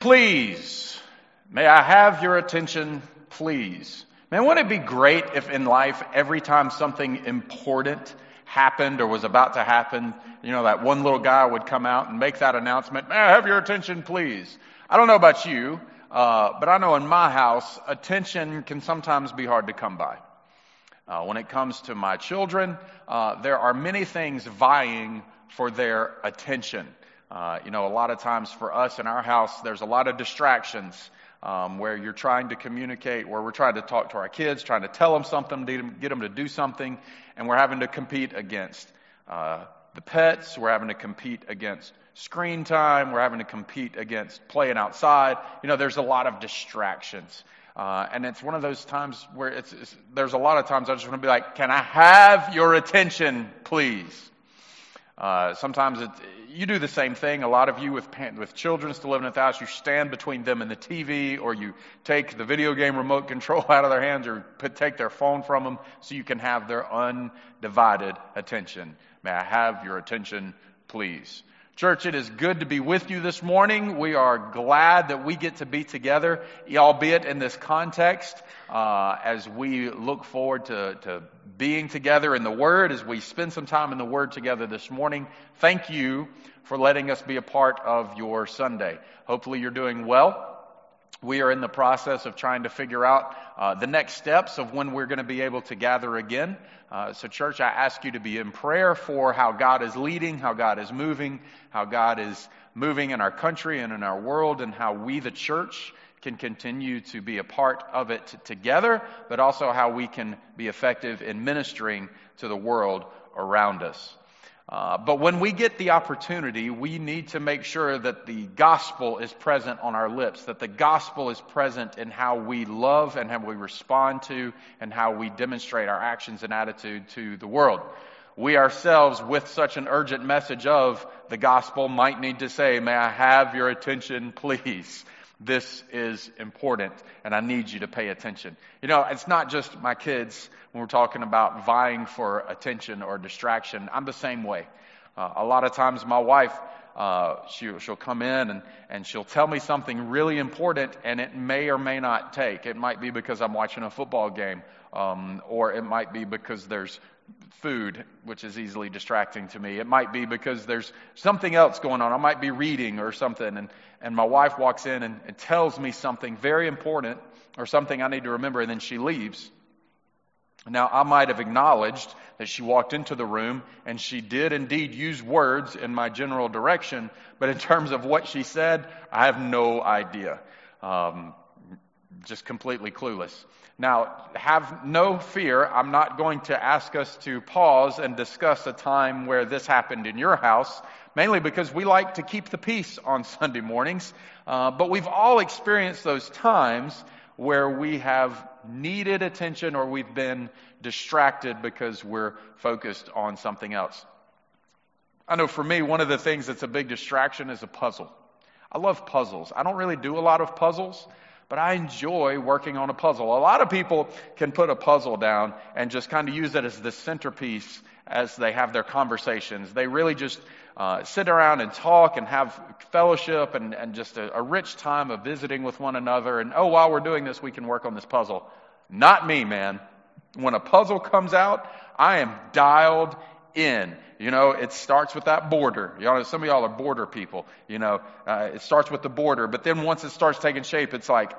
Please, may I have your attention, please? Man, wouldn't it be great if in life, every time something important happened or was about to happen, you know, that one little guy would come out and make that announcement, may I have your attention, please? I don't know about you, uh, but I know in my house, attention can sometimes be hard to come by. Uh, when it comes to my children, uh, there are many things vying for their attention. Uh, you know, a lot of times for us in our house, there's a lot of distractions um, where you're trying to communicate, where we're trying to talk to our kids, trying to tell them something, get them to do something, and we're having to compete against uh, the pets, we're having to compete against screen time, we're having to compete against playing outside. You know, there's a lot of distractions. Uh, and it's one of those times where it's, it's, there's a lot of times I just want to be like, can I have your attention, please? Uh, sometimes it, you do the same thing. A lot of you with, with children still living in the house, you stand between them and the TV, or you take the video game remote control out of their hands, or put, take their phone from them so you can have their undivided attention. May I have your attention, please? Church, it is good to be with you this morning. We are glad that we get to be together, albeit in this context, uh, as we look forward to, to being together in the Word, as we spend some time in the Word together this morning. Thank you for letting us be a part of your Sunday. Hopefully, you're doing well. We are in the process of trying to figure out uh, the next steps of when we're going to be able to gather again. Uh, so, church, I ask you to be in prayer for how God is leading, how God is moving, how God is moving in our country and in our world, and how we, the church, can continue to be a part of it together, but also how we can be effective in ministering to the world around us. Uh, but when we get the opportunity, we need to make sure that the gospel is present on our lips, that the gospel is present in how we love and how we respond to and how we demonstrate our actions and attitude to the world. We ourselves, with such an urgent message of the gospel, might need to say, May I have your attention, please? This is important, and I need you to pay attention. You know, it's not just my kids when we're talking about vying for attention or distraction. I'm the same way. Uh, a lot of times, my wife, uh, she, she'll come in and, and she'll tell me something really important, and it may or may not take. It might be because I'm watching a football game, um, or it might be because there's food, which is easily distracting to me. It might be because there's something else going on. I might be reading or something, and, and my wife walks in and, and tells me something very important or something I need to remember, and then she leaves. Now, I might have acknowledged that she walked into the room and she did indeed use words in my general direction, but in terms of what she said, I have no idea. Um, just completely clueless. Now, have no fear. I'm not going to ask us to pause and discuss a time where this happened in your house, mainly because we like to keep the peace on Sunday mornings. Uh, but we've all experienced those times where we have needed attention or we've been distracted because we're focused on something else. I know for me, one of the things that's a big distraction is a puzzle. I love puzzles. I don't really do a lot of puzzles but I enjoy working on a puzzle. A lot of people can put a puzzle down and just kind of use it as the centerpiece as they have their conversations. They really just uh, sit around and talk and have fellowship and, and just a, a rich time of visiting with one another. And oh, while we're doing this, we can work on this puzzle. Not me, man. When a puzzle comes out, I am dialed in. You know, it starts with that border. You know, some of y'all are border people. You know, uh, it starts with the border, but then once it starts taking shape, it's like,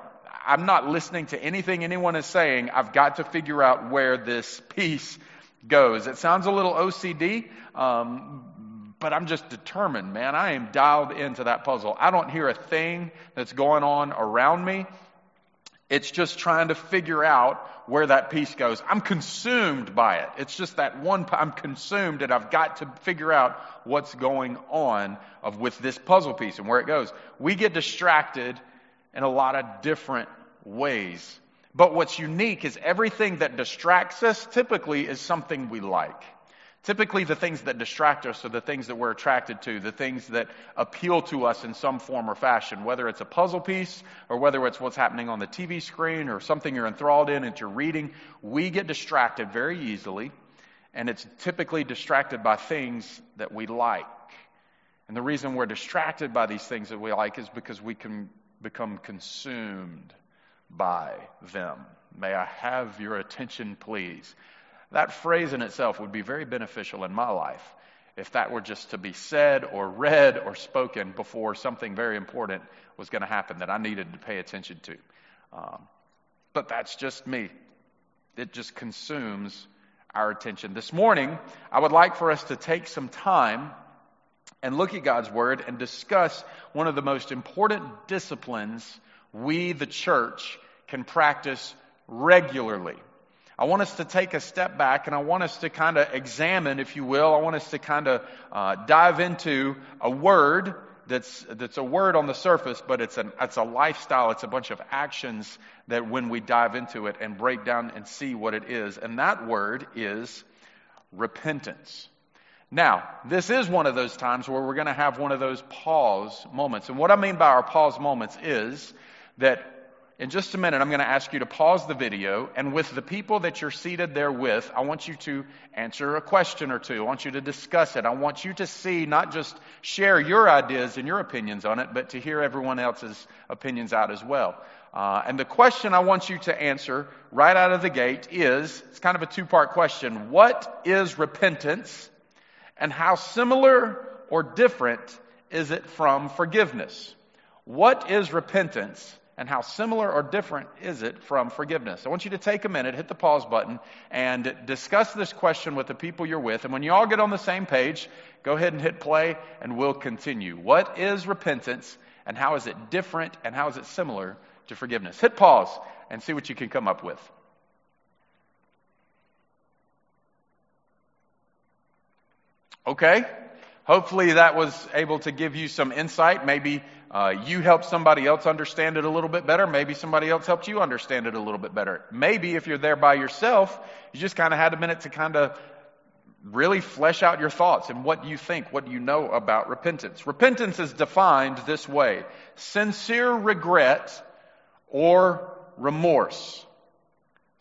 I'm not listening to anything anyone is saying. I've got to figure out where this piece goes. It sounds a little OCD, um, but I'm just determined, man. I am dialed into that puzzle. I don't hear a thing that's going on around me. It's just trying to figure out where that piece goes. I'm consumed by it. It's just that one, I'm consumed and I've got to figure out what's going on of, with this puzzle piece and where it goes. We get distracted in a lot of different ways. But what's unique is everything that distracts us typically is something we like. Typically, the things that distract us are the things that we're attracted to, the things that appeal to us in some form or fashion, whether it's a puzzle piece or whether it's what's happening on the TV screen or something you're enthralled in that you're reading. We get distracted very easily, and it's typically distracted by things that we like. And the reason we're distracted by these things that we like is because we can become consumed by them. May I have your attention, please? That phrase in itself would be very beneficial in my life if that were just to be said or read or spoken before something very important was going to happen that I needed to pay attention to. Um, but that's just me. It just consumes our attention. This morning, I would like for us to take some time and look at God's Word and discuss one of the most important disciplines we, the church, can practice regularly. I want us to take a step back and I want us to kind of examine, if you will, I want us to kind of uh, dive into a word that's, that's a word on the surface, but it's, an, it's a lifestyle. It's a bunch of actions that when we dive into it and break down and see what it is. And that word is repentance. Now, this is one of those times where we're going to have one of those pause moments. And what I mean by our pause moments is that in just a minute, I'm going to ask you to pause the video, and with the people that you're seated there with, I want you to answer a question or two. I want you to discuss it. I want you to see, not just share your ideas and your opinions on it, but to hear everyone else's opinions out as well. Uh, and the question I want you to answer right out of the gate is it's kind of a two part question. What is repentance, and how similar or different is it from forgiveness? What is repentance? And how similar or different is it from forgiveness? I want you to take a minute, hit the pause button, and discuss this question with the people you're with. And when you all get on the same page, go ahead and hit play, and we'll continue. What is repentance, and how is it different, and how is it similar to forgiveness? Hit pause and see what you can come up with. Okay. Hopefully that was able to give you some insight. Maybe uh, you helped somebody else understand it a little bit better. Maybe somebody else helped you understand it a little bit better. Maybe if you're there by yourself, you just kind of had a minute to kind of really flesh out your thoughts and what you think, what you know about repentance. Repentance is defined this way sincere regret or remorse.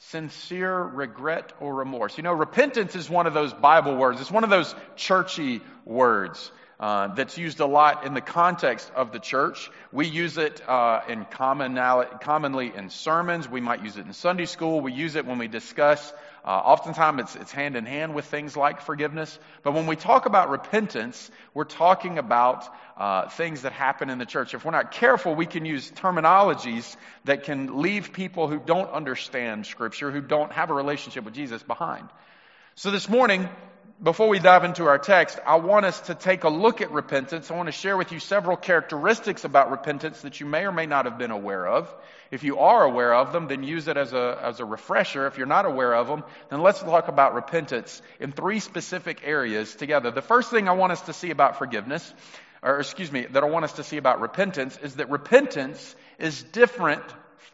Sincere regret or remorse. You know, repentance is one of those Bible words, it's one of those churchy words uh, that's used a lot in the context of the church. We use it uh, in commonly in sermons. We might use it in Sunday school. We use it when we discuss. Uh, oftentimes, it's, it's hand in hand with things like forgiveness. But when we talk about repentance, we're talking about uh, things that happen in the church. If we're not careful, we can use terminologies that can leave people who don't understand Scripture, who don't have a relationship with Jesus, behind. So this morning, before we dive into our text, I want us to take a look at repentance. I want to share with you several characteristics about repentance that you may or may not have been aware of. If you are aware of them, then use it as a, as a refresher. If you're not aware of them, then let's talk about repentance in three specific areas together. The first thing I want us to see about forgiveness, or excuse me, that I want us to see about repentance is that repentance is different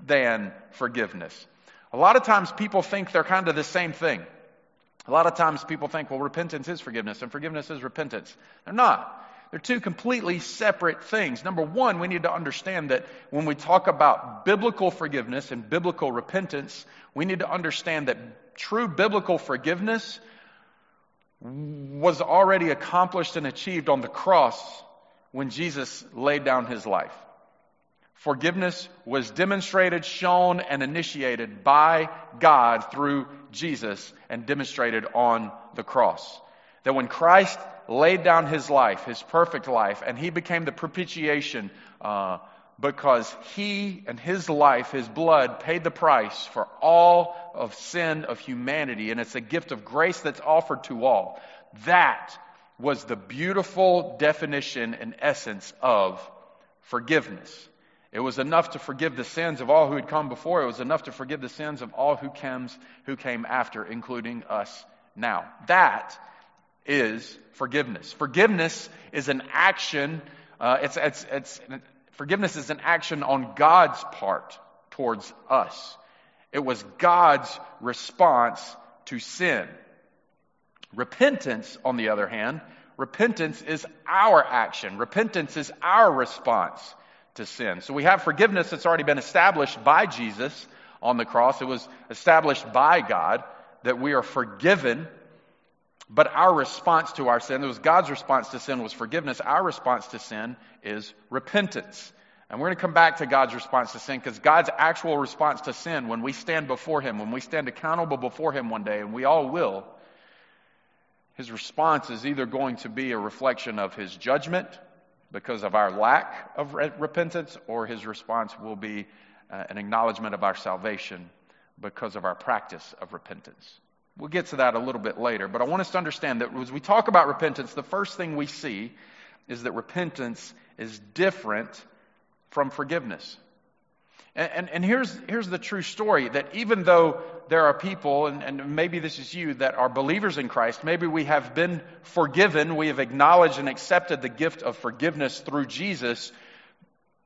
than forgiveness. A lot of times people think they're kind of the same thing. A lot of times people think, well, repentance is forgiveness and forgiveness is repentance. They're not. They're two completely separate things. Number one, we need to understand that when we talk about biblical forgiveness and biblical repentance, we need to understand that true biblical forgiveness was already accomplished and achieved on the cross when Jesus laid down his life. Forgiveness was demonstrated, shown, and initiated by God through Jesus and demonstrated on the cross. That when Christ laid down his life, his perfect life, and he became the propitiation uh, because he and his life, his blood, paid the price for all of sin of humanity, and it's a gift of grace that's offered to all. That was the beautiful definition and essence of forgiveness. It was enough to forgive the sins of all who had come before. It was enough to forgive the sins of all who comes who came after, including us now. That is forgiveness. Forgiveness is an action. Uh, it's, it's, it's, forgiveness is an action on God's part towards us. It was God's response to sin. Repentance, on the other hand, repentance is our action. Repentance is our response to sin. So we have forgiveness that's already been established by Jesus on the cross. It was established by God that we are forgiven. But our response to our sin, it was God's response to sin was forgiveness. Our response to sin is repentance. And we're going to come back to God's response to sin because God's actual response to sin, when we stand before Him, when we stand accountable before Him one day, and we all will, His response is either going to be a reflection of His judgment because of our lack of repentance, or His response will be uh, an acknowledgement of our salvation because of our practice of repentance. We'll get to that a little bit later, but I want us to understand that as we talk about repentance, the first thing we see is that repentance is different from forgiveness. And, and, and, here's, here's the true story that even though there are people, and, and maybe this is you, that are believers in Christ, maybe we have been forgiven, we have acknowledged and accepted the gift of forgiveness through Jesus,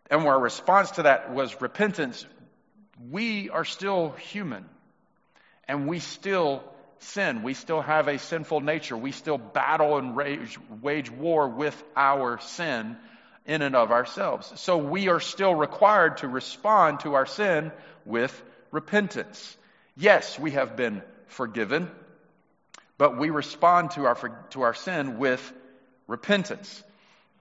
and our response to that was repentance, we are still human. And we still sin. We still have a sinful nature. We still battle and rage, wage war with our sin in and of ourselves. So we are still required to respond to our sin with repentance. Yes, we have been forgiven, but we respond to our, to our sin with repentance.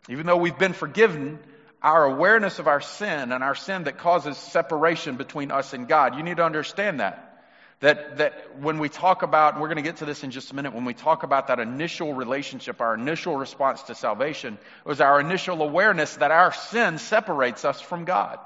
Even though we've been forgiven, our awareness of our sin and our sin that causes separation between us and God, you need to understand that. That, that when we talk about, we're going to get to this in just a minute, when we talk about that initial relationship, our initial response to salvation, was our initial awareness that our sin separates us from God.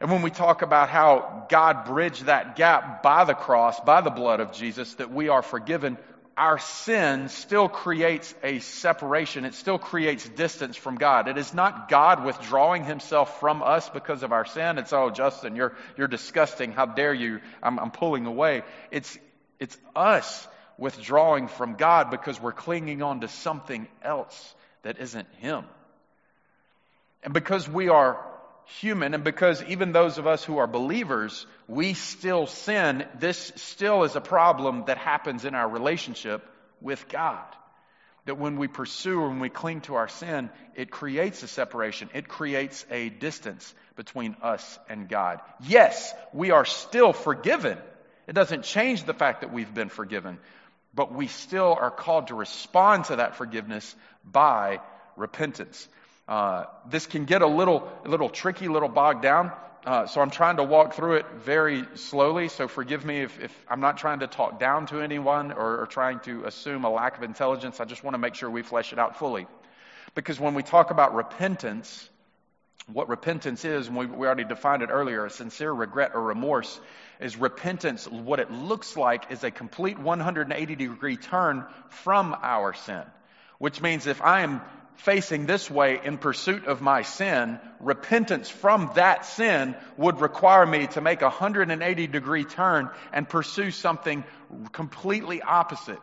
And when we talk about how God bridged that gap by the cross, by the blood of Jesus, that we are forgiven, our sin still creates a separation. It still creates distance from God. It is not God withdrawing himself from us because of our sin. It's, oh, Justin, you're, you're disgusting. How dare you? I'm, I'm pulling away. It's, it's us withdrawing from God because we're clinging on to something else that isn't Him. And because we are human, and because even those of us who are believers, we still sin, this still is a problem that happens in our relationship with God. That when we pursue and we cling to our sin, it creates a separation. It creates a distance between us and God. Yes, we are still forgiven. It doesn't change the fact that we've been forgiven, but we still are called to respond to that forgiveness by repentance. Uh, this can get a little, a little tricky, a little bogged down. Uh, so I'm trying to walk through it very slowly. So forgive me if, if I'm not trying to talk down to anyone or, or trying to assume a lack of intelligence. I just want to make sure we flesh it out fully. Because when we talk about repentance, what repentance is, and we, we already defined it earlier, a sincere regret or remorse, is repentance. What it looks like is a complete 180 degree turn from our sin. Which means if I am facing this way in pursuit of my sin, repentance from that sin would require me to make a 180 degree turn and pursue something completely opposite.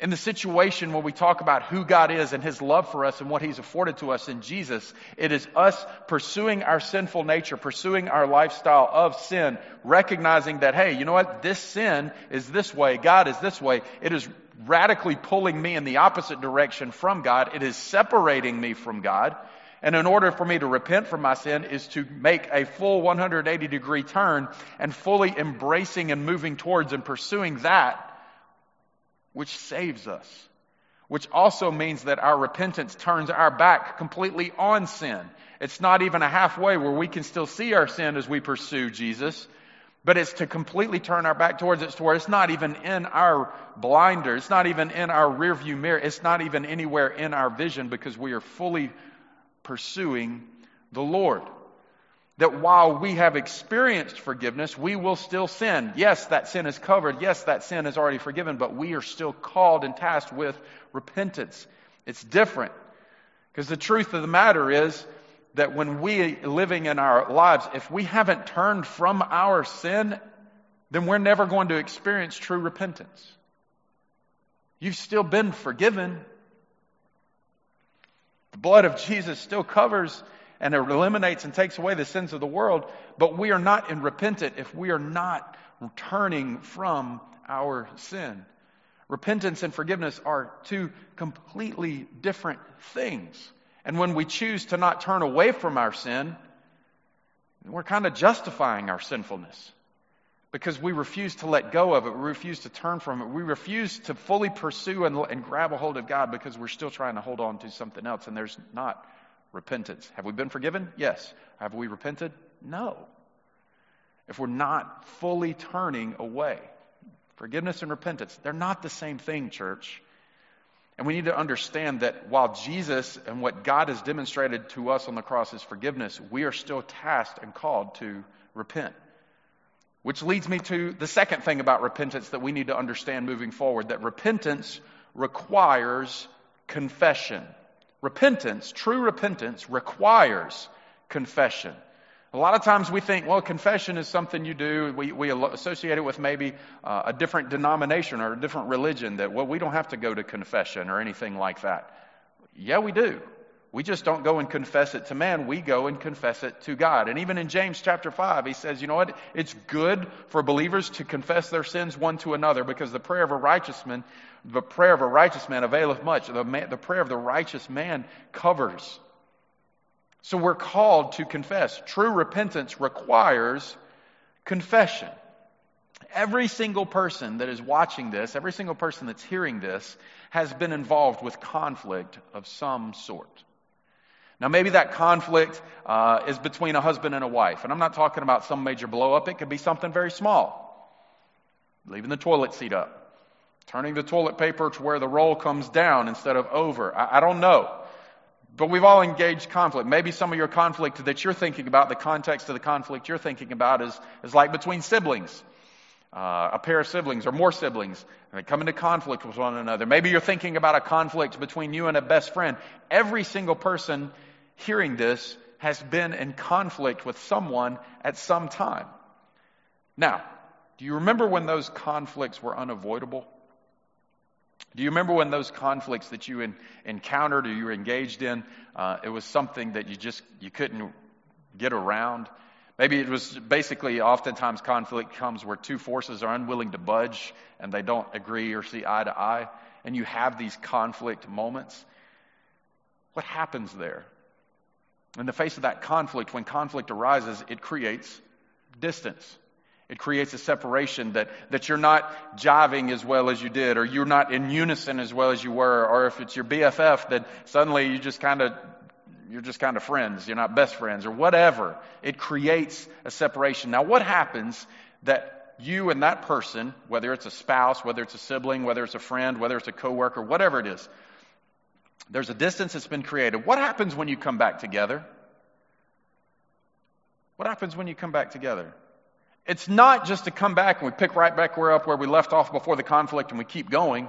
In the situation where we talk about who God is and His love for us and what He's afforded to us in Jesus, it is us pursuing our sinful nature, pursuing our lifestyle of sin, recognizing that, hey, you know what? This sin is this way. God is this way. It is radically pulling me in the opposite direction from God. It is separating me from God. And in order for me to repent from my sin is to make a full 180 degree turn and fully embracing and moving towards and pursuing that which saves us. Which also means that our repentance turns our back completely on sin. It's not even a halfway where we can still see our sin as we pursue Jesus, but it's to completely turn our back towards it to where it's not even in our blinder. It's not even in our rearview mirror. It's not even anywhere in our vision because we are fully pursuing the Lord. That while we have experienced forgiveness, we will still sin. Yes, that sin is covered. Yes, that sin is already forgiven, but we are still called and tasked with repentance. It's different. Because the truth of the matter is, that when we living in our lives, if we haven't turned from our sin, then we're never going to experience true repentance. You've still been forgiven. The blood of Jesus still covers and eliminates and takes away the sins of the world, but we are not in repentant if we are not turning from our sin. Repentance and forgiveness are two completely different things. And when we choose to not turn away from our sin, we're kind of justifying our sinfulness because we refuse to let go of it. We refuse to turn from it. We refuse to fully pursue and, and, grab a hold of God because we're still trying to hold on to something else. And there's not repentance. Have we been forgiven? Yes. Have we repented? No. If we're not fully turning away, forgiveness and repentance, they're not the same thing, church. And we need to understand that while Jesus and what God has demonstrated to us on the cross is forgiveness, we are still tasked and called to repent. Which leads me to the second thing about repentance that we need to understand moving forward that repentance requires confession. Repentance, true repentance, requires confession. A lot of times we think, well, confession is something you do. We, we associate it with maybe uh, a different denomination or a different religion that, well, we don't have to go to confession or anything like that. Yeah, we do. We just don't go and confess it to man. We go and confess it to God. And even in James chapter 5, he says, you know what? It's good for believers to confess their sins one to another because the prayer of a righteous man, the prayer of a righteous man availeth much. The, man, the prayer of the righteous man covers so we're called to confess. True repentance requires confession. Every single person that is watching this, every single person that's hearing this, has been involved with conflict of some sort. Now, maybe that conflict uh, is between a husband and a wife, and I'm not talking about some major blowup. It could be something very small, leaving the toilet seat up, turning the toilet paper to where the roll comes down instead of over. I, I don't know. But we've all engaged conflict. Maybe some of your conflict that you're thinking about, the context of the conflict you're thinking about is, is like between siblings. Uh, a pair of siblings or more siblings and they come into conflict with one another. Maybe you're thinking about a conflict between you and a best friend. Every single person hearing this has been in conflict with someone at some time. Now, do you remember when those conflicts were unavoidable? Do you remember when those conflicts that you in, encountered or you were engaged in, uh, it was something that you just you couldn't get around? Maybe it was basically oftentimes conflict comes where two forces are unwilling to budge and they don't agree or see eye to eye, and you have these conflict moments. What happens there? In the face of that conflict, when conflict arises, it creates distance. It creates a separation that, that you're not jiving as well as you did, or you're not in unison as well as you were, or if it's your BFF, that suddenly you just kind of you're just kind of friends, you're not best friends, or whatever. It creates a separation. Now, what happens that you and that person, whether it's a spouse, whether it's a sibling, whether it's a friend, whether it's a coworker, whatever it is, there's a distance that's been created. What happens when you come back together? What happens when you come back together? It's not just to come back and we pick right back where up where we left off before the conflict and we keep going.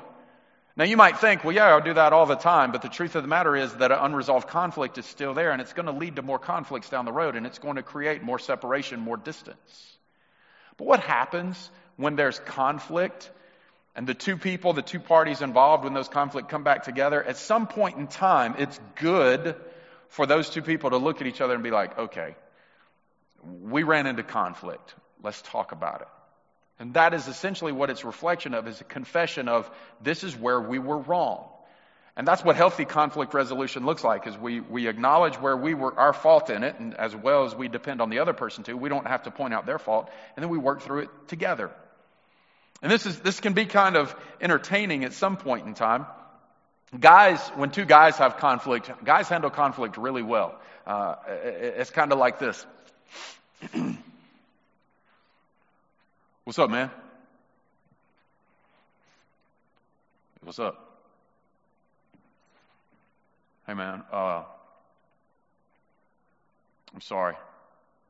Now you might think, well, yeah, I'll do that all the time, but the truth of the matter is that an unresolved conflict is still there and it's going to lead to more conflicts down the road and it's going to create more separation, more distance. But what happens when there's conflict and the two people, the two parties involved, when those conflicts come back together, at some point in time, it's good for those two people to look at each other and be like, okay, we ran into conflict. Let's talk about it. And that is essentially what it's reflection of is a confession of this is where we were wrong. And that's what healthy conflict resolution looks like is we, we acknowledge where we were our fault in it and as well as we depend on the other person too. We don't have to point out their fault and then we work through it together. And this is this can be kind of entertaining at some point in time. Guys, when two guys have conflict, guys handle conflict really well. Uh, it's kind of like this. What's up, man? What's up? Hey, man. Uh, I'm sorry.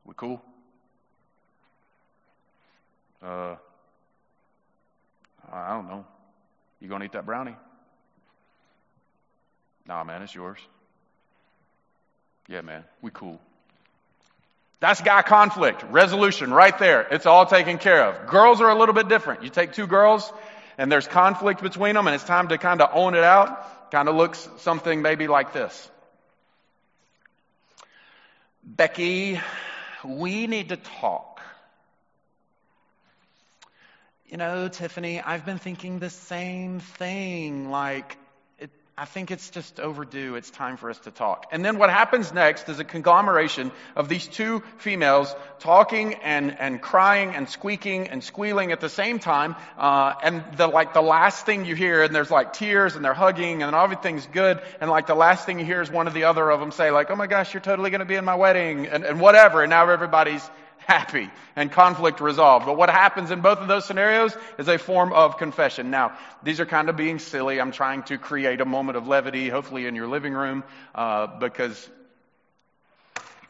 We cool? Uh, I don't know. You gonna eat that brownie? Nah, man, it's yours. Yeah, man, we cool. That's guy conflict, resolution right there. It's all taken care of. Girls are a little bit different. You take two girls and there's conflict between them and it's time to kind of own it out. Kind of looks something maybe like this. Becky, we need to talk. You know, Tiffany, I've been thinking the same thing. Like, I think it's just overdue. It's time for us to talk. And then what happens next is a conglomeration of these two females talking and, and crying and squeaking and squealing at the same time. Uh, and the, like the last thing you hear, and there's like tears and they're hugging and everything's good. And like the last thing you hear is one of the other of them say like, oh my gosh, you're totally going to be in my wedding and, and whatever. And now everybody's happy and conflict resolved. But what happens in both of those scenarios is a form of confession. Now, these are kind of being silly. I'm trying to create a moment of levity, hopefully in your living room, uh, because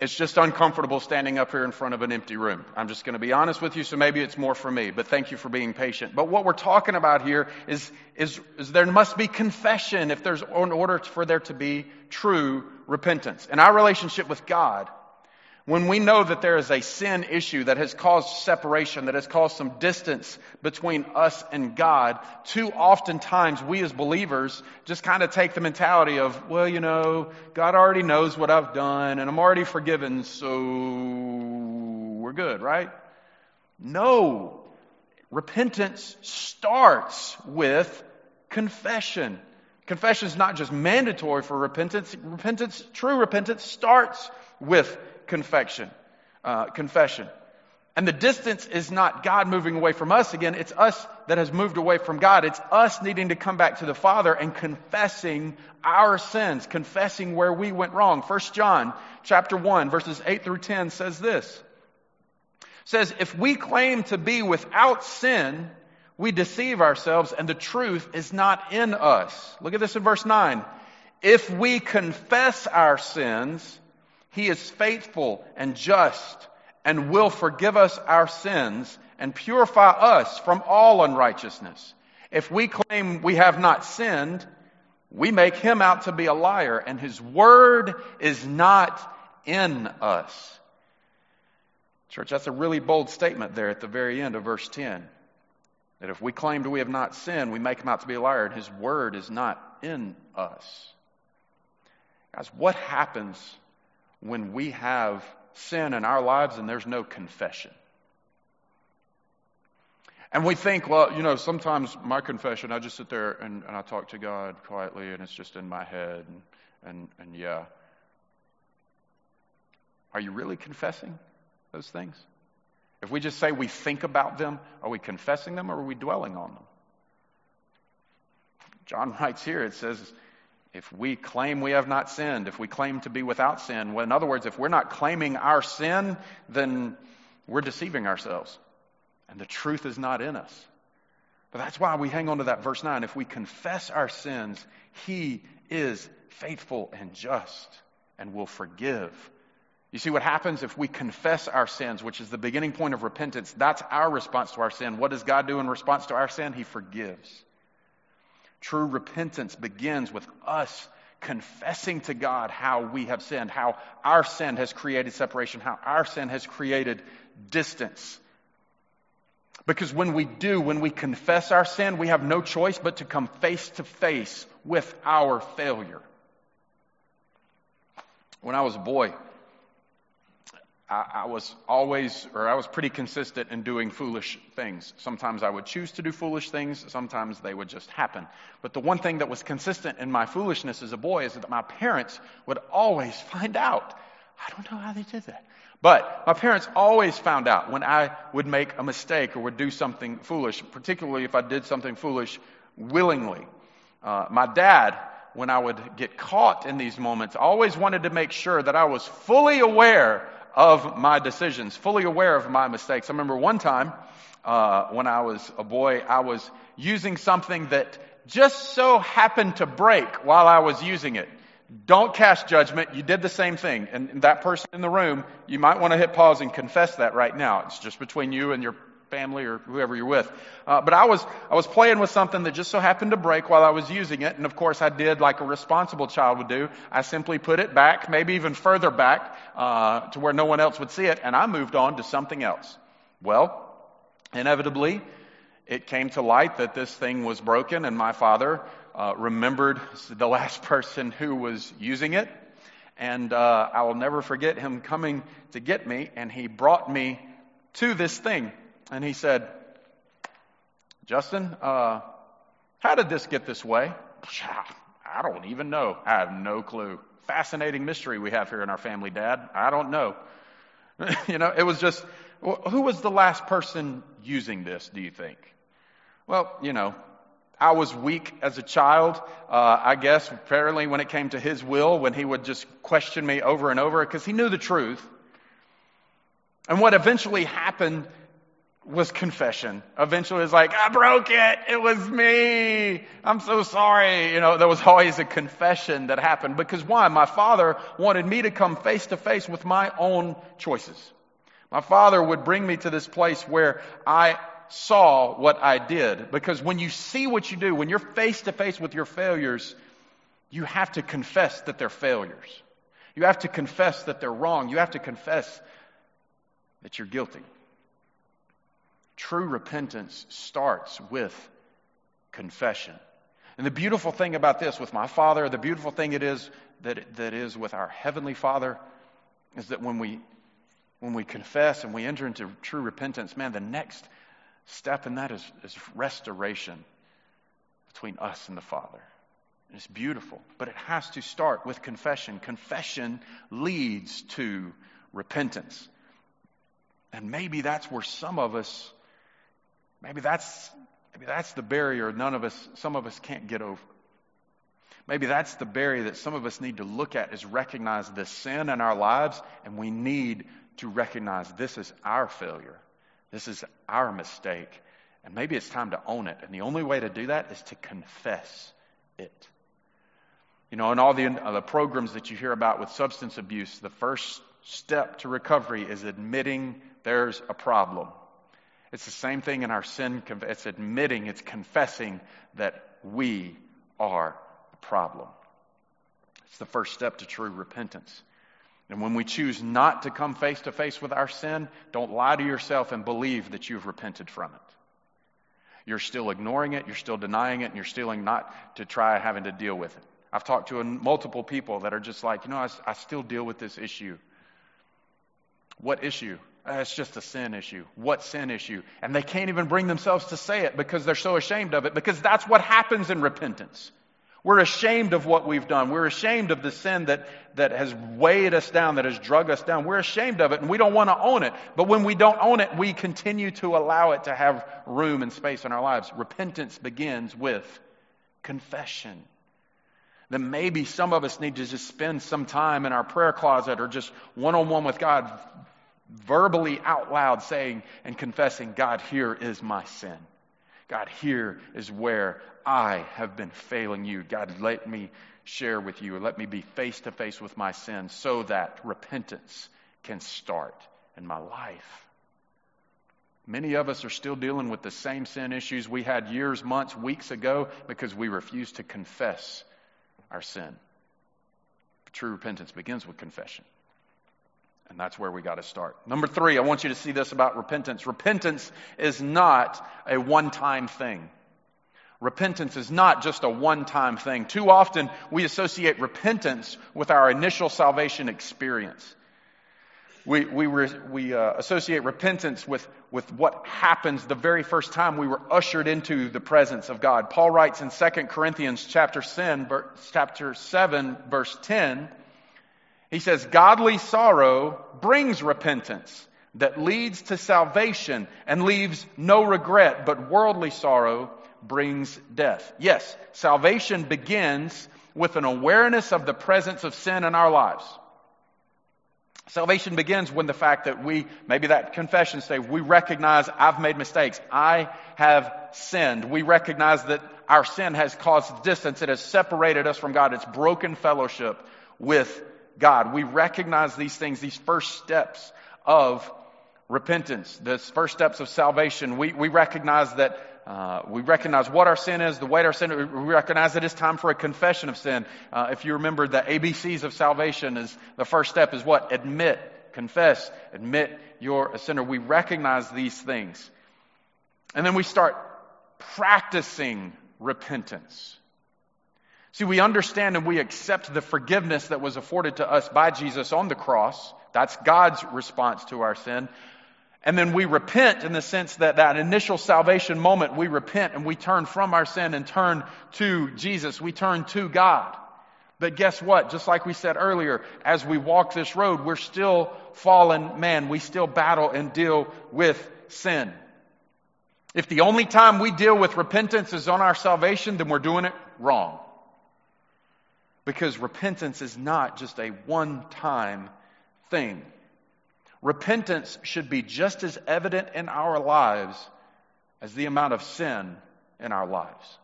it's just uncomfortable standing up here in front of an empty room. I'm just going to be honest with you, so maybe it's more for me, but thank you for being patient. But what we're talking about here is, is, is there must be confession if there's, in order for there to be true repentance. In our relationship with God, when we know that there is a sin issue that has caused separation, that has caused some distance between us and God, too oftentimes we as believers just kind of take the mentality of, well, you know, God already knows what I've done and I'm already forgiven, so we're good, right? No. Repentance starts with confession. Confession is not just mandatory for repentance. Repentance, true repentance starts with confession. Uh, confession. And the distance is not God moving away from us again. It's us that has moved away from God. It's us needing to come back to the Father and confessing our sins, confessing where we went wrong. First John chapter 1 verses 8 through 10 says this. says, if we claim to be without sin, we deceive ourselves and the truth is not in us. Look at this in verse 9. If we confess our sins, he is faithful and just and will forgive us our sins and purify us from all unrighteousness. If we claim we have not sinned, we make him out to be a liar and his word is not in us. Church, that's a really bold statement there at the very end of verse 10. That if we claim we have not sinned, we make him out to be a liar and his word is not in us. Guys, what happens when we have sin in our lives and there's no confession. And we think, well, you know, sometimes my confession, I just sit there and, and I talk to God quietly and it's just in my head and, and, and yeah. Are you really confessing those things? If we just say we think about them, are we confessing them or are we dwelling on them? John writes here, it says, if we claim we have not sinned, if we claim to be without sin, well, in other words, if we're not claiming our sin, then we're deceiving ourselves. And the truth is not in us. But that's why we hang on to that verse 9. If we confess our sins, He is faithful and just and will forgive. You see what happens if we confess our sins, which is the beginning point of repentance? That's our response to our sin. What does God do in response to our sin? He forgives. True repentance begins with us confessing to God how we have sinned, how our sin has created separation, how our sin has created distance. Because when we do, when we confess our sin, we have no choice but to come face to face with our failure. When I was a boy, I, I, was always, or I was pretty consistent in doing foolish things. Sometimes I would choose to do foolish things, sometimes they would just happen. But the one thing that was consistent in my foolishness as a boy is that my parents would always find out. I don't know how they did that. But my parents always found out when I would make a mistake or would do something foolish, particularly if I did something foolish willingly. Uh, my dad, when I would get caught in these moments, always wanted to make sure that I was fully aware of my decisions, fully aware of my mistakes. I remember one time uh, when I was a boy, I was using something that just so happened to break while I was using it. Don't cast judgment. You did the same thing. And that person in the room, you might want to hit pause and confess that right now. It's just between you and your family or whoever you're with. Uh, but I was I was playing with something that just so happened to break while I was using it, and of course I did like a responsible child would do. I simply put it back, maybe even further back, uh, to where no one else would see it, and I moved on to something else. Well, inevitably, it came to light that this thing was broken, and my father uh, remembered the last person who was using it. And uh, I will never forget him coming to get me, and he brought me to this thing and he said, Justin, uh, how did this get this way? I don't even know. I have no clue. Fascinating mystery we have here in our family, Dad. I don't know. you know, it was just, who was the last person using this, do you think? Well, you know, I was weak as a child, uh, I guess, apparently when it came to his will, when he would just question me over and over, because he knew the truth. And what eventually happened was confession. Eventually it was like, I broke it. It was me. I'm so sorry. You know, there was always a confession that happened because why? My father wanted me to come face to face with my own choices. My father would bring me to this place where I saw what I did. Because when you see what you do, when you're face to face with your failures, you have to confess that they're failures. You have to confess that they're wrong. You have to confess that you're guilty. True repentance starts with confession. And the beautiful thing about this with my Father, the beautiful thing it is that, that is with our Heavenly Father, is that when we when we confess and we enter into true repentance, man, the next step in that is, is restoration between us and the Father. And it's beautiful, but it has to start with confession. Confession leads to repentance. And maybe that's where some of us, maybe that's, maybe that's the barrier none of us, some of us can't get over. Maybe that's the barrier that some of us need to look at is recognize the sin in our lives, and we need to recognize this is our failure. This is our mistake. And maybe it's time to own it. And the only way to do that is to confess it. You know, in all the, uh, the programs that you hear about with substance abuse, the first step to recovery is admitting there's a problem. It's the same thing in our sin. It's admitting, it's confessing that we are the problem. It's the first step to true repentance. And when we choose not to come face to face with our sin, don't lie to yourself and believe that you've repented from it. You're still ignoring it, you're still denying it, and you're still not to try having to deal with it. I've talked to multiple people that are just like, you know, I, I still deal with this issue. What issue? Uh, it's just a sin issue. What sin issue? And they can't even bring themselves to say it because they're so ashamed of it, because that's what happens in repentance. We're ashamed of what we've done. We're ashamed of the sin that, that has weighed us down, that has drug us down. We're ashamed of it and we don't want to own it. But when we don't own it, we continue to allow it to have room and space in our lives. Repentance begins with confession. Then maybe some of us need to just spend some time in our prayer closet or just one on one with God, verbally out loud saying and confessing, God, here is my sin. God, here is where I have been failing you. God, let me share with you, let me be face to face with my sin so that repentance can start in my life. Many of us are still dealing with the same sin issues we had years, months, weeks ago because we refuse to confess our sin. True repentance begins with confession. And that's where we got to start. Number three, I want you to see this about repentance. Repentance is not a one time thing. Repentance is not just a one time thing. Too often we associate repentance with our initial salvation experience. We, we, we uh, associate repentance with, with what happens the very first time we were ushered into the presence of God. Paul writes in 2 Corinthians chapter 7, chapter 7 verse 10, he says, Godly sorrow brings repentance that leads to salvation and leaves no regret, but worldly sorrow brings death. Yes, salvation begins with an awareness of the presence of sin in our lives. Salvation begins when the fact that we, maybe that confession stage, we recognize I've made mistakes. I have sinned. We recognize that our sin has caused distance. It has separated us from God. It's broken fellowship with God. We recognize these things, these first steps of repentance, the first steps of salvation. We, we recognize that uh, we recognize what our sin is, the weight our sin. We recognize that it's time for a confession of sin. Uh, if you remember, the ABCs of salvation is the first step is what? Admit, confess, admit you're a sinner. We recognize these things, and then we start practicing repentance. See, we understand and we accept the forgiveness that was afforded to us by Jesus on the cross. That's God's response to our sin. And then we repent in the sense that that initial salvation moment, we repent and we turn from our sin and turn to Jesus. We turn to God. But guess what? Just like we said earlier, as we walk this road, we're still fallen man. We still battle and deal with sin. If the only time we deal with repentance is on our salvation, then we're doing it wrong. Because repentance is not just a one time thing. Repentance should be just as evident in our lives as the amount of sin in our lives.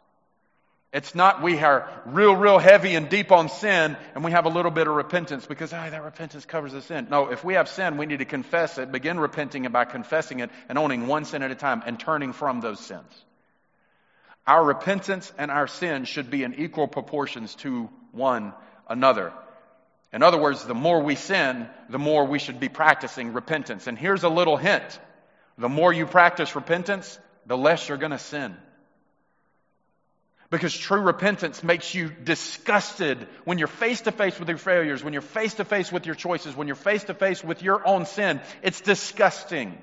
It's not we are real, real heavy and deep on sin and we have a little bit of repentance because, oh, that repentance covers the sin. No, if we have sin, we need to confess it, begin repenting by confessing it and owning one sin at a time and turning from those sins. Our repentance and our sin should be in equal proportions to one another. In other words, the more we sin, the more we should be practicing repentance. And here's a little hint. The more you practice repentance, the less you're going to sin. Because true repentance makes you disgusted when you're face to face with your failures, when you're face to face with your choices, when you're face to face with your own sin. It's disgusting.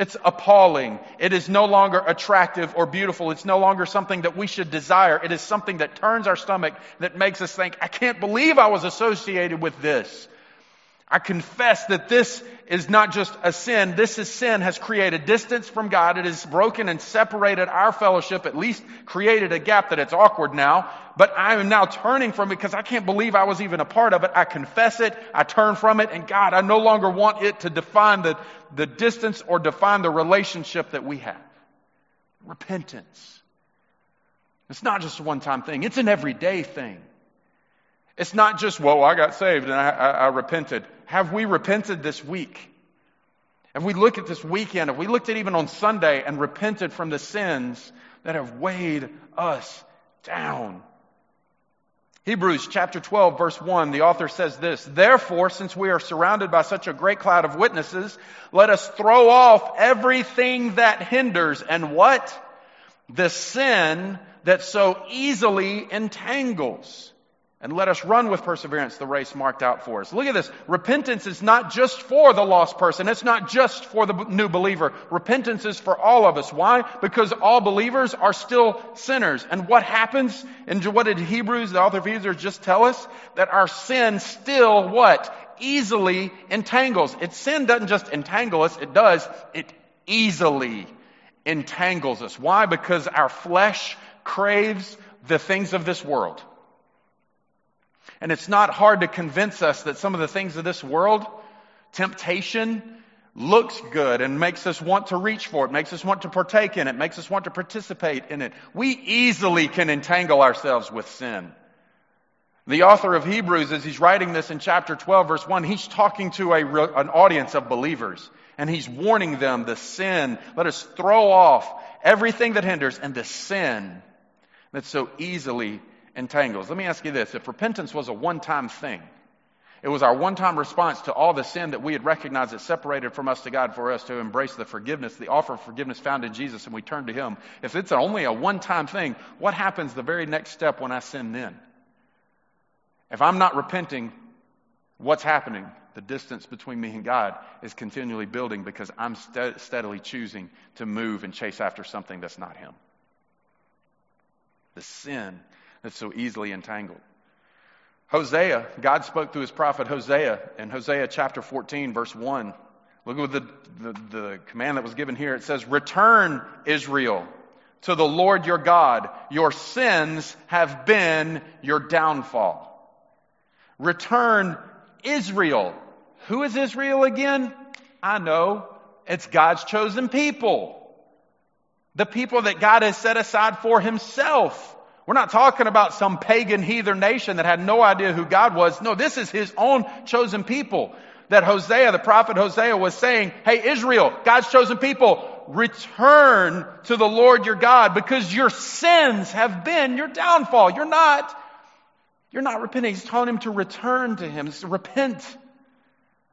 It's appalling. It is no longer attractive or beautiful. It's no longer something that we should desire. It is something that turns our stomach, that makes us think, I can't believe I was associated with this. I confess that this is not just a sin. This is sin has created distance from God. It has broken and separated our fellowship, at least created a gap that it's awkward now. But I am now turning from it because I can't believe I was even a part of it. I confess it. I turn from it. And God, I no longer want it to define the, the distance or define the relationship that we have. Repentance. It's not just a one time thing. It's an everyday thing. It's not just, well, I got saved and I, I, I repented. Have we repented this week? Have we looked at this weekend? Have we looked at even on Sunday and repented from the sins that have weighed us down? Hebrews chapter 12 verse 1, the author says this, Therefore, since we are surrounded by such a great cloud of witnesses, let us throw off everything that hinders and what? The sin that so easily entangles and let us run with perseverance the race marked out for us. Look at this. Repentance is not just for the lost person. It's not just for the new believer. Repentance is for all of us. Why? Because all believers are still sinners. And what happens? And what did Hebrews, the author of Hebrews, just tell us? That our sin still what? Easily entangles. Its sin doesn't just entangle us. It does. It easily entangles us. Why? Because our flesh craves the things of this world. And it's not hard to convince us that some of the things of this world, temptation, looks good and makes us want to reach for it, makes us want to partake in it, makes us want to participate in it. We easily can entangle ourselves with sin. The author of Hebrews, as he's writing this in chapter 12, verse 1, he's talking to a, an audience of believers and he's warning them the sin. Let us throw off everything that hinders and the sin that so easily entangles. Let me ask you this. If repentance was a one-time thing, it was our one-time response to all the sin that we had recognized that separated from us to God for us to embrace the forgiveness, the offer of forgiveness found in Jesus and we turn to Him. If it's only a one-time thing, what happens the very next step when I sin then? If I'm not repenting, what's happening? The distance between me and God is continually building because I'm st- steadily choosing to move and chase after something that's not Him. The sin that's so easily entangled. Hosea, God spoke through his prophet Hosea in Hosea chapter 14, verse 1. Look at the, the, the command that was given here. It says, Return, Israel, to the Lord your God. Your sins have been your downfall. Return, Israel. Who is Israel again? I know. It's God's chosen people. The people that God has set aside for himself. We're not talking about some pagan heathen nation that had no idea who God was. No, this is his own chosen people. That Hosea, the prophet Hosea was saying, Hey Israel, God's chosen people, return to the Lord your God because your sins have been your downfall. You're not, you're not repenting. He's telling him to return to him. Repent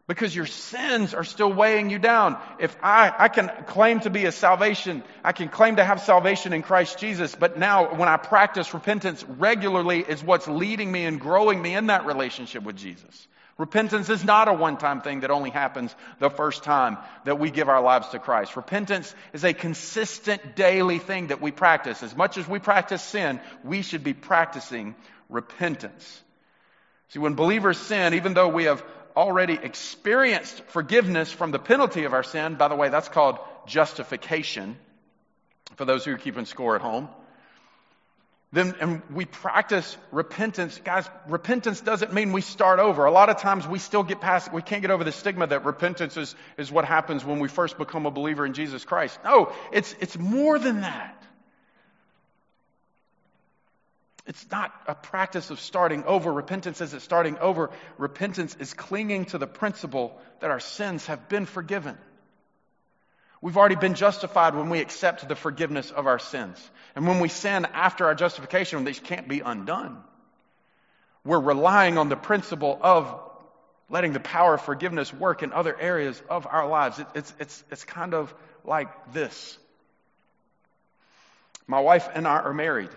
because your sins are still weighing you down. If I, I can claim to be a salvation, I can claim to have salvation in Christ Jesus, but now when I practice repentance regularly is what's leading me and growing me in that relationship with Jesus. Repentance is not a one time thing that only happens the first time that we give our lives to Christ. Repentance is a consistent daily thing that we practice. As much as we practice sin, we should be practicing repentance. See, when believers sin, even though we have already experienced forgiveness from the penalty of our sin, by the way, that's called justification for those who are keeping score at home. Then and we practice repentance. Guys repentance doesn't mean we start over. A lot of times we still get past we can't get over the stigma that repentance is, is what happens when we first become a believer in jesus christ. No it's it's more than that it's not a practice of starting over repentance isn't starting over repentance is clinging to the principle that our sins have been forgiven We've already been justified when we accept the forgiveness of our sins. And when we sin after our justification, these can't be undone. We're relying on the principle of letting the power of forgiveness work in other areas of our lives. It, it's, it's, it's kind of like this. My wife and I are married.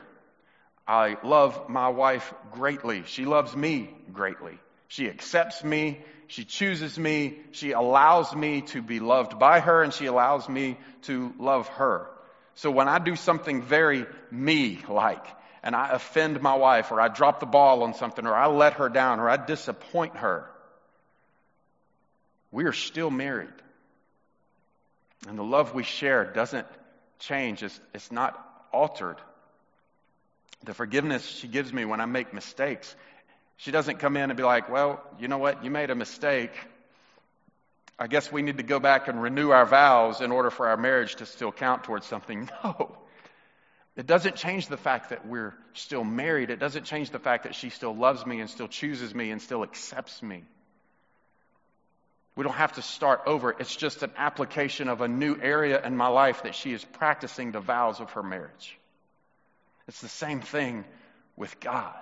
I love my wife greatly. She loves me greatly. She accepts me. She chooses me. She allows me to be loved by her, and she allows me to love her. So when I do something very me like, and I offend my wife, or I drop the ball on something, or I let her down, or I disappoint her, we are still married. And the love we share doesn't change, it's, it's not altered. The forgiveness she gives me when I make mistakes she doesn't come in and be like, well, you know what? You made a mistake. I guess we need to go back and renew our vows in order for our marriage to still count towards something. No. It doesn't change the fact that we're still married. It doesn't change the fact that she still loves me and still chooses me and still accepts me. We don't have to start over. It's just an application of a new area in my life that she is practicing the vows of her marriage. It's the same thing with God.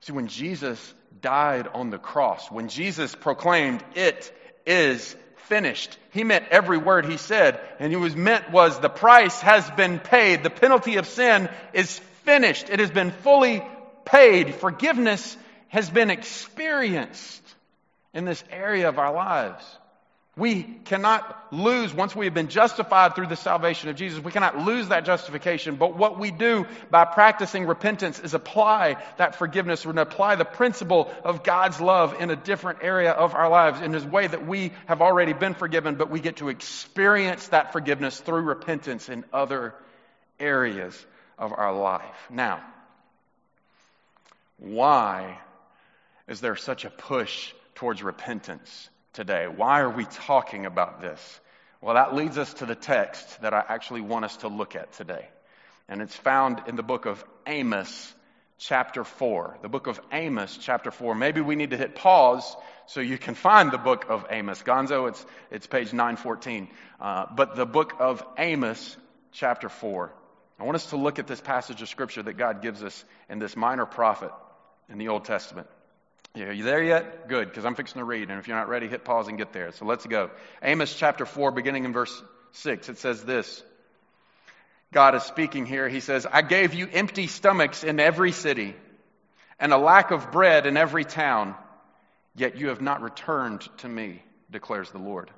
See, when Jesus died on the cross, when Jesus proclaimed, It is finished, he meant every word he said. And he was meant was the price has been paid. The penalty of sin is finished. It has been fully paid. Forgiveness has been experienced in this area of our lives. We cannot lose, once we have been justified through the salvation of Jesus, we cannot lose that justification. But what we do by practicing repentance is apply that forgiveness and apply the principle of God's love in a different area of our lives in a way that we have already been forgiven, but we get to experience that forgiveness through repentance in other areas of our life. Now, why is there such a push towards repentance? Today. Why are we talking about this? Well, that leads us to the text that I actually want us to look at today. And it's found in the book of Amos, chapter 4. The book of Amos, chapter 4. Maybe we need to hit pause so you can find the book of Amos. Gonzo, it's, it's page 914. Uh, but the book of Amos, chapter 4. I want us to look at this passage of scripture that God gives us in this minor prophet in the Old Testament. Yeah, are you there yet? Good, because I'm fixing to read. And if you're not ready, hit pause and get there. So let's go. Amos chapter 4, beginning in verse 6, it says this. God is speaking here. He says, I gave you empty stomachs in every city and a lack of bread in every town, yet you have not returned to me, declares the Lord.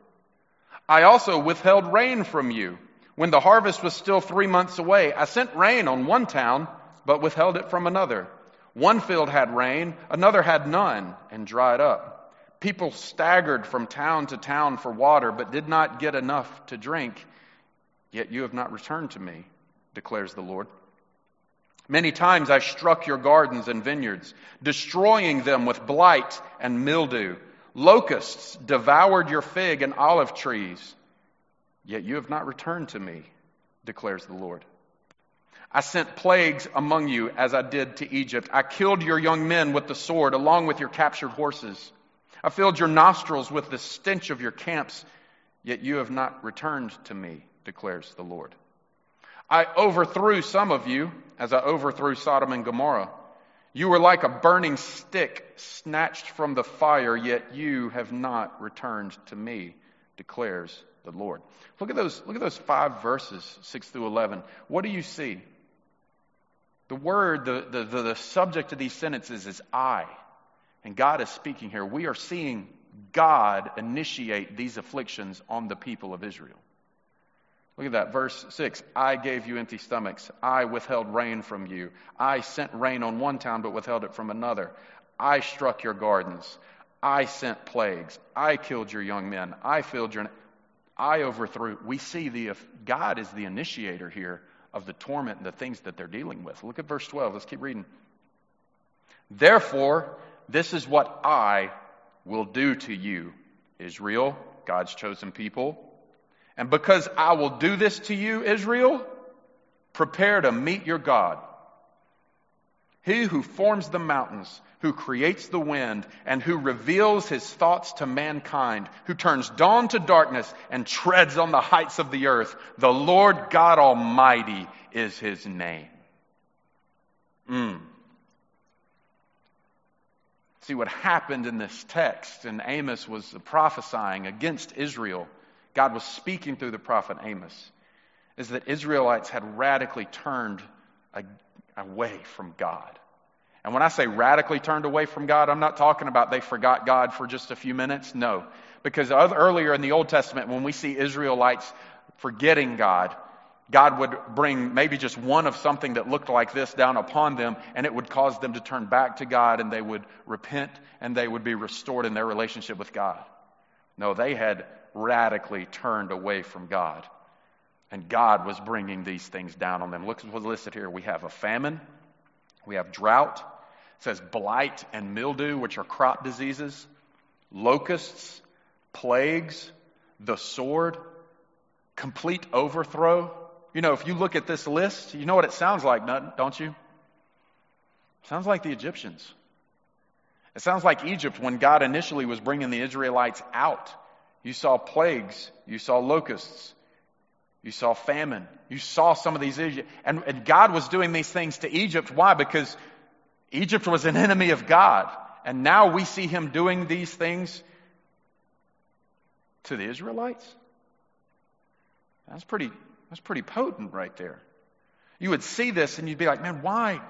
I also withheld rain from you when the harvest was still three months away. I sent rain on one town, but withheld it from another. One field had rain, another had none, and dried up. People staggered from town to town for water, but did not get enough to drink. Yet you have not returned to me, declares the Lord. Many times I struck your gardens and vineyards, destroying them with blight and mildew. Locusts devoured your fig and olive trees. Yet you have not returned to me, declares the Lord. I sent plagues among you as I did to Egypt. I killed your young men with the sword along with your captured horses. I filled your nostrils with the stench of your camps, yet you have not returned to me, declares the Lord. I overthrew some of you as I overthrew Sodom and Gomorrah. You were like a burning stick snatched from the fire, yet you have not returned to me, declares the Lord. Look at those, look at those five verses, 6 through 11. What do you see? The word, the, the, the, subject of these sentences is I. And God is speaking here. We are seeing God initiate these afflictions on the people of Israel. Look at that, verse 6. I gave you empty stomachs. I withheld rain from you. I sent rain on one town, but withheld it from another. I struck your gardens. I sent plagues. I killed your young men. I filled your. I overthrew. We see the God is the initiator here of the torment and the things that they're dealing with. Look at verse 12. Let's keep reading. Therefore, this is what I will do to you, Israel, God's chosen people. And because I will do this to you, Israel, prepare to meet your God. He who forms the mountains, who creates the wind, and who reveals his thoughts to mankind, who turns dawn to darkness and treads on the heights of the earth, the Lord God Almighty is his name. Mm. See what happened in this text, and Amos was prophesying against Israel. God was speaking through the prophet Amos, is that Israelites had radically turned away from God. And when I say radically turned away from God, I'm not talking about they forgot God for just a few minutes. No. Because earlier in the Old Testament, when we see Israelites forgetting God, God would bring maybe just one of something that looked like this down upon them, and it would cause them to turn back to God, and they would repent, and they would be restored in their relationship with God. No, they had radically turned away from God, and God was bringing these things down on them. Look what's listed here. We have a famine, we have drought, says blight and mildew, which are crop diseases, locusts, plagues, the sword, complete overthrow you know, if you look at this list, you know what it sounds like, don't you? It sounds like the Egyptians. It sounds like Egypt when God initially was bringing the Israelites out. You saw plagues, you saw locusts, you saw famine, you saw some of these and, and God was doing these things to Egypt. Why? Because Egypt was an enemy of God. And now we see him doing these things to the Israelites. That's pretty that's pretty potent right there. You would see this and you'd be like, man, why?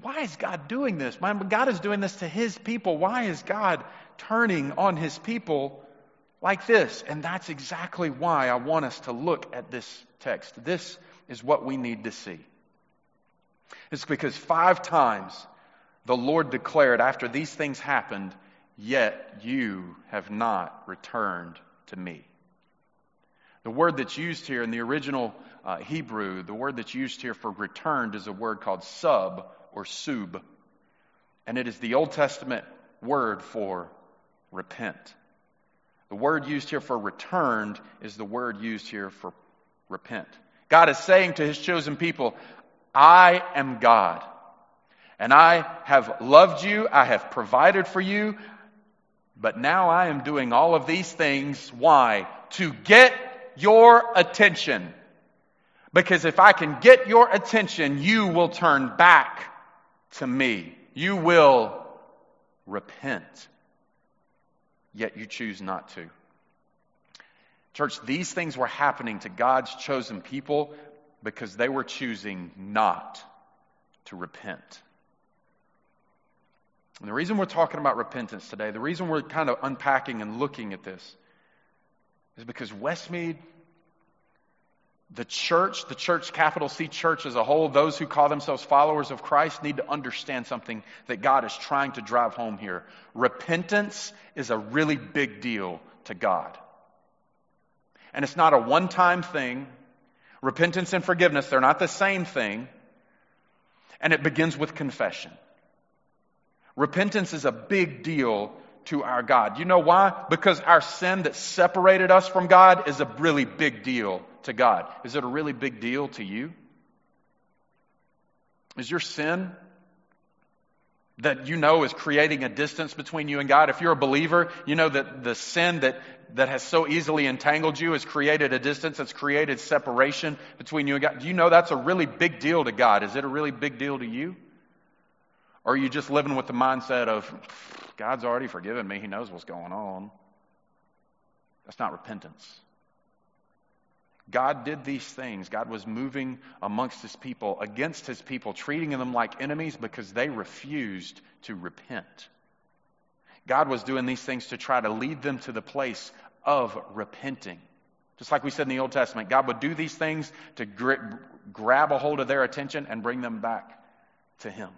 Why is God doing this? God is doing this to his people. Why is God turning on his people like this? And that's exactly why I want us to look at this text. This is what we need to see. It's because five times the Lord declared after these things happened, Yet you have not returned to me. The word that's used here in the original uh, Hebrew, the word that's used here for returned is a word called sub or sub. And it is the Old Testament word for repent. The word used here for returned is the word used here for repent. God is saying to his chosen people, I am God. And I have loved you. I have provided for you. But now I am doing all of these things. Why? To get your attention. Because if I can get your attention, you will turn back to me. You will repent. Yet you choose not to. Church, these things were happening to God's chosen people because they were choosing not to repent. And the reason we're talking about repentance today, the reason we're kind of unpacking and looking at this, is because Westmead, the church, the church, capital C church as a whole, those who call themselves followers of Christ need to understand something that God is trying to drive home here. Repentance is a really big deal to God. And it's not a one time thing. Repentance and forgiveness, they're not the same thing. And it begins with confession. Repentance is a big deal to our God. You know why? Because our sin that separated us from God is a really big deal to God. Is it a really big deal to you? Is your sin that you know is creating a distance between you and God? If you're a believer, you know that the sin that, that has so easily entangled you has created a distance, it's created separation between you and God. Do you know that's a really big deal to God? Is it a really big deal to you? Or are you just living with the mindset of, God's already forgiven me. He knows what's going on. That's not repentance. God did these things. God was moving amongst his people, against his people, treating them like enemies because they refused to repent. God was doing these things to try to lead them to the place of repenting. Just like we said in the Old Testament, God would do these things to grab a hold of their attention and bring them back to Him.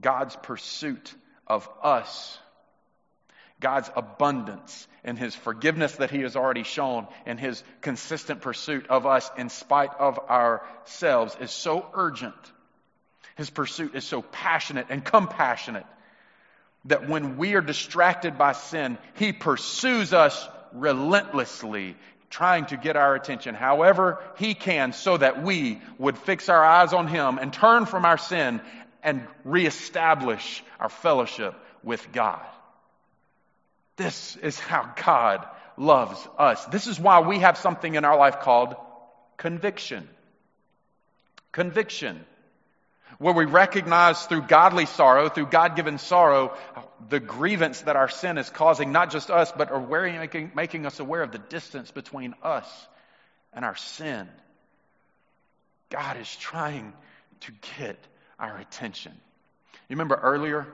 God's pursuit of us, God's abundance and His forgiveness that He has already shown, and His consistent pursuit of us in spite of ourselves is so urgent. His pursuit is so passionate and compassionate that when we are distracted by sin, He pursues us relentlessly, trying to get our attention however He can so that we would fix our eyes on Him and turn from our sin and reestablish our fellowship with God. This is how God loves us. This is why we have something in our life called conviction. Conviction where we recognize through godly sorrow, through God given sorrow, the grievance that our sin is causing, not just us, but are making, making us aware of the distance between us and our sin. God is trying to get our attention. You remember earlier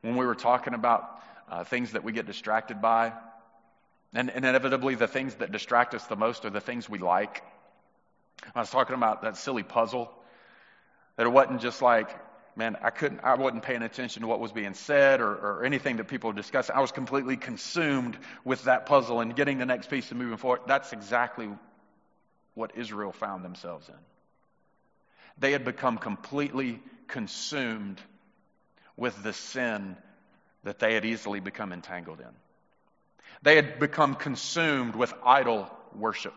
when we were talking about uh, things that we get distracted by? And, inevitably, the things that distract us the most are the things we like. I was talking about that silly puzzle that it wasn't just like, man, I couldn't, I wasn't paying attention to what was being said or, or anything that people were discussing. I was completely consumed with that puzzle and getting the next piece and moving forward. That's exactly what Israel found themselves in. They had become completely consumed with the sin that they had easily become entangled in. They had become consumed with idol worship.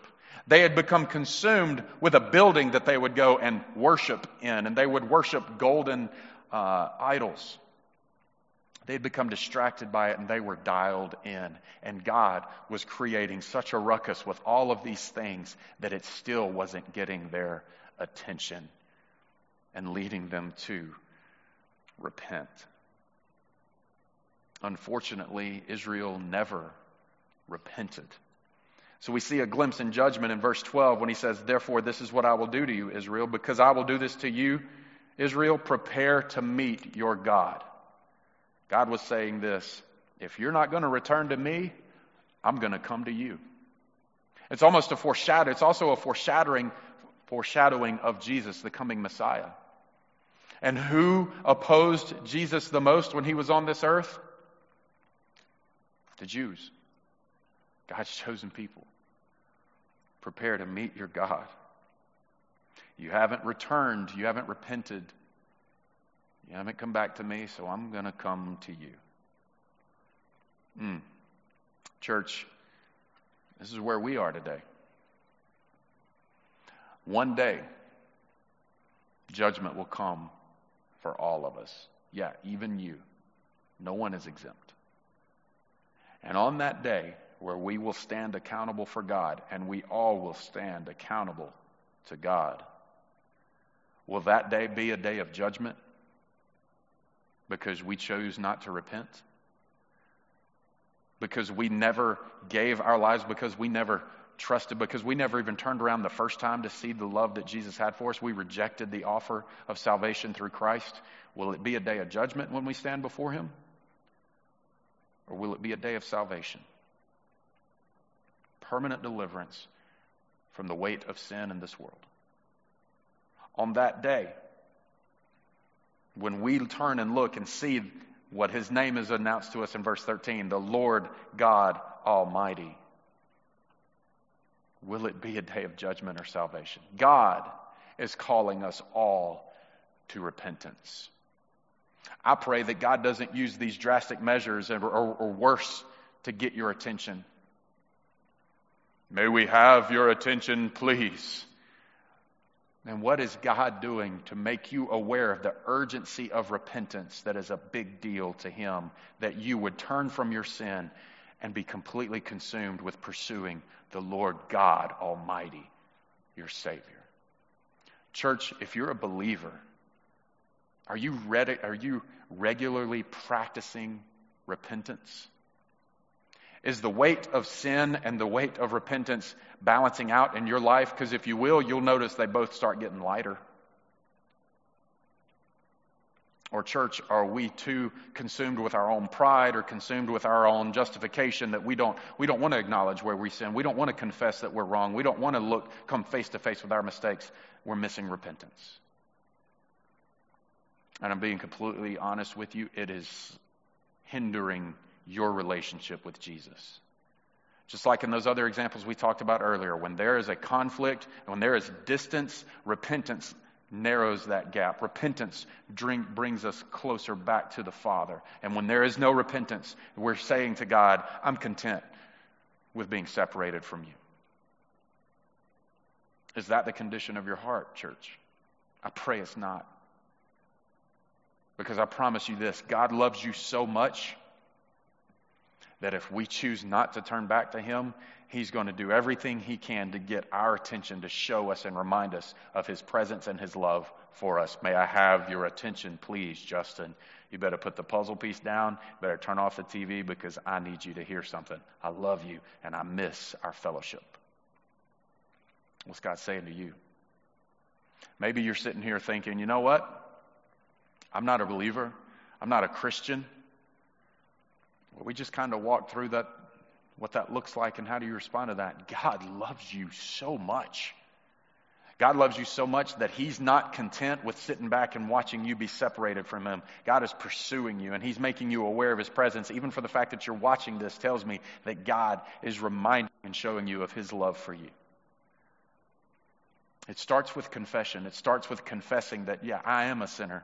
They had become consumed with a building that they would go and worship in, and they would worship golden uh, idols. They had become distracted by it and they were dialed in. And God was creating such a ruckus with all of these things that it still wasn't getting their attention and leading them to repent. Unfortunately, Israel never repented. So we see a glimpse in judgment in verse 12 when he says, Therefore, this is what I will do to you, Israel, because I will do this to you. Israel, prepare to meet your God. God was saying this if you're not going to return to me, I'm going to come to you. It's almost a foreshadow. It's also a foreshadowing, foreshadowing of Jesus, the coming Messiah. And who opposed Jesus the most when he was on this earth? The Jews. God's chosen people. Prepare to meet your God. You haven't returned, you haven't repented, you haven't come back to me, so I'm going to come to you. Mm. Church, this is where we are today. One day, judgment will come for all of us. Yeah, even you. No one is exempt. And on that day, where we will stand accountable for God and we all will stand accountable to God. Will that day be a day of judgment because we chose not to repent? Because we never gave our lives, because we never trusted, because we never even turned around the first time to see the love that Jesus had for us. We rejected the offer of salvation through Christ. Will it be a day of judgment when we stand before Him? Or will it be a day of salvation? permanent deliverance from the weight of sin in this world. On that day, when we turn and look and see what his name is announced to us in verse 13, the Lord God Almighty, will it be a day of judgment or salvation? God is calling us all to repentance. I pray that God doesn't use these drastic measures or, or, or worse to get your attention. May we have your attention, please. And what is God doing to make you aware of the urgency of repentance that is a big deal to Him? That you would turn from your sin and be completely consumed with pursuing the Lord God Almighty, your Savior. Church, if you're a believer, are you, ready, are you regularly practicing repentance? Is the weight of sin and the weight of repentance balancing out in your life? Because if you will, you'll notice they both start getting lighter. Or, church, are we too consumed with our own pride or consumed with our own justification that we don't, we don't want to acknowledge where we sin? We don't want to confess that we're wrong. We don't want to look, come face to face with our mistakes. We're missing repentance. And I'm being completely honest with you, it is hindering your relationship with Jesus. Just like in those other examples we talked about earlier, when there is a conflict, when there is distance, repentance narrows that gap. Repentance drink, brings us closer back to the Father. And when there is no repentance, we're saying to God, I'm content with being separated from you. Is that the condition of your heart, church? I pray it's not. Because I promise you this God loves you so much that if we choose not to turn back to Him, He's going to do everything He can to get our attention to show us and remind us of His presence and His love for us. May I have your attention, please, Justin? You better put the puzzle piece down, better turn off the TV because I need you to hear something. I love you and I miss our fellowship. What's God saying to you? Maybe you're sitting here thinking, you know what? I'm not a believer. I'm not a Christian. We just kind of walked through that, what that looks like and how do you respond to that. God loves you so much. God loves you so much that He's not content with sitting back and watching you be separated from Him. God is pursuing you and He's making you aware of His presence. Even for the fact that you're watching this tells me that God is reminding and showing you of His love for you. It starts with confession. It starts with confessing that, yeah, I am a sinner.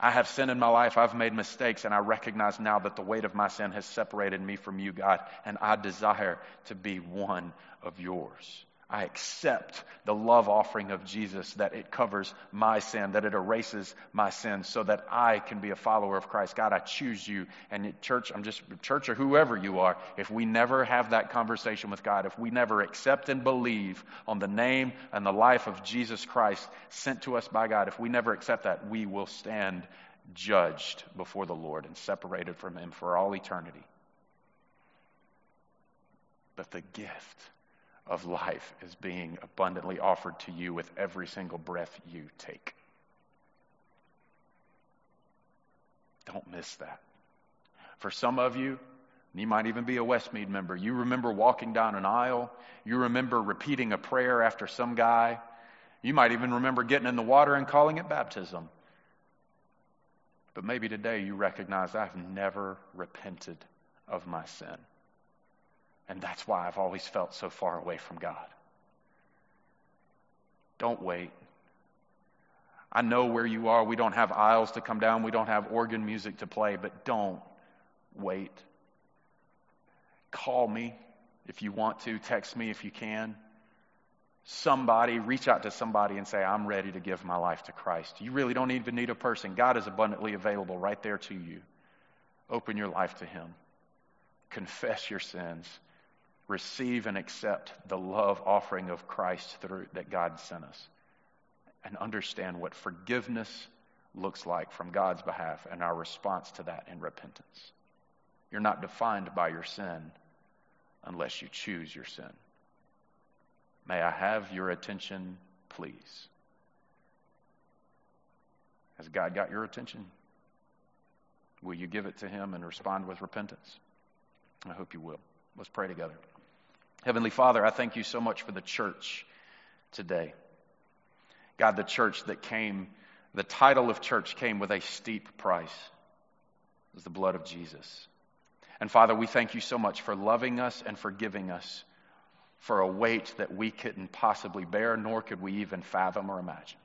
I have sin in my life. I've made mistakes, and I recognize now that the weight of my sin has separated me from you, God, and I desire to be one of yours. I accept the love offering of Jesus that it covers my sin, that it erases my sin so that I can be a follower of Christ. God, I choose you. And church, I'm just, church or whoever you are, if we never have that conversation with God, if we never accept and believe on the name and the life of Jesus Christ sent to us by God, if we never accept that, we will stand judged before the Lord and separated from Him for all eternity. But the gift, of life is being abundantly offered to you with every single breath you take. Don't miss that. For some of you, you might even be a Westmead member. You remember walking down an aisle. You remember repeating a prayer after some guy. You might even remember getting in the water and calling it baptism. But maybe today you recognize I've never repented of my sin. And that's why I've always felt so far away from God. Don't wait. I know where you are. We don't have aisles to come down, we don't have organ music to play, but don't wait. Call me if you want to, text me if you can. Somebody, reach out to somebody and say, I'm ready to give my life to Christ. You really don't even need a person. God is abundantly available right there to you. Open your life to Him, confess your sins receive and accept the love offering of Christ through that God sent us and understand what forgiveness looks like from God's behalf and our response to that in repentance. You're not defined by your sin unless you choose your sin. May I have your attention, please? Has God got your attention? Will you give it to Him and respond with repentance? I hope you will. Let's pray together. Heavenly Father, I thank you so much for the church today. God, the church that came, the title of church came with a steep price. It was the blood of Jesus. And Father, we thank you so much for loving us and forgiving us for a weight that we couldn't possibly bear, nor could we even fathom or imagine.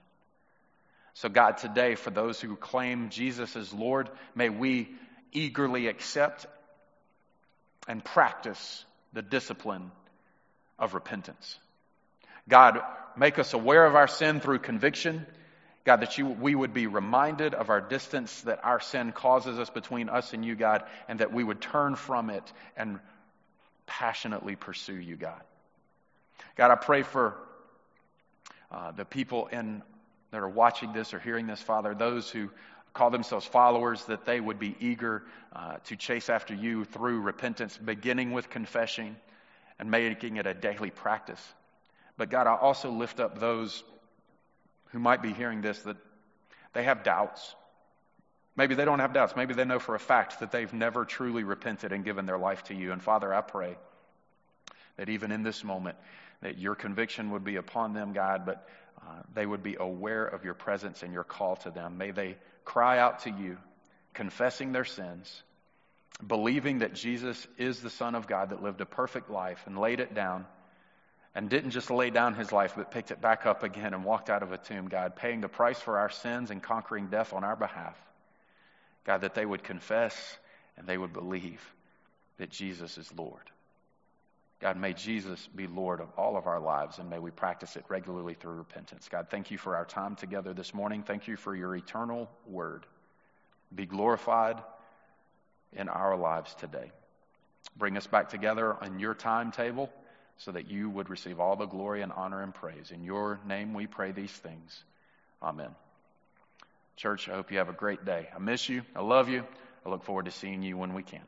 So, God, today, for those who claim Jesus as Lord, may we eagerly accept and practice the discipline of repentance. God, make us aware of our sin through conviction. God, that you, we would be reminded of our distance that our sin causes us between us and you, God, and that we would turn from it and passionately pursue you, God. God, I pray for uh, the people in, that are watching this or hearing this, Father, those who call themselves followers, that they would be eager uh, to chase after you through repentance, beginning with confession and making it a daily practice. But God, I also lift up those who might be hearing this that they have doubts. Maybe they don't have doubts. Maybe they know for a fact that they've never truly repented and given their life to you. And Father, I pray that even in this moment, that your conviction would be upon them, God, but uh, they would be aware of your presence and your call to them. May they cry out to you, confessing their sins, believing that Jesus is the Son of God that lived a perfect life and laid it down and didn't just lay down his life, but picked it back up again and walked out of a tomb, God, paying the price for our sins and conquering death on our behalf. God, that they would confess and they would believe that Jesus is Lord. God, may Jesus be Lord of all of our lives, and may we practice it regularly through repentance. God, thank you for our time together this morning. Thank you for your eternal word. Be glorified in our lives today. Bring us back together on your timetable so that you would receive all the glory and honor and praise. In your name we pray these things. Amen. Church, I hope you have a great day. I miss you. I love you. I look forward to seeing you when we can.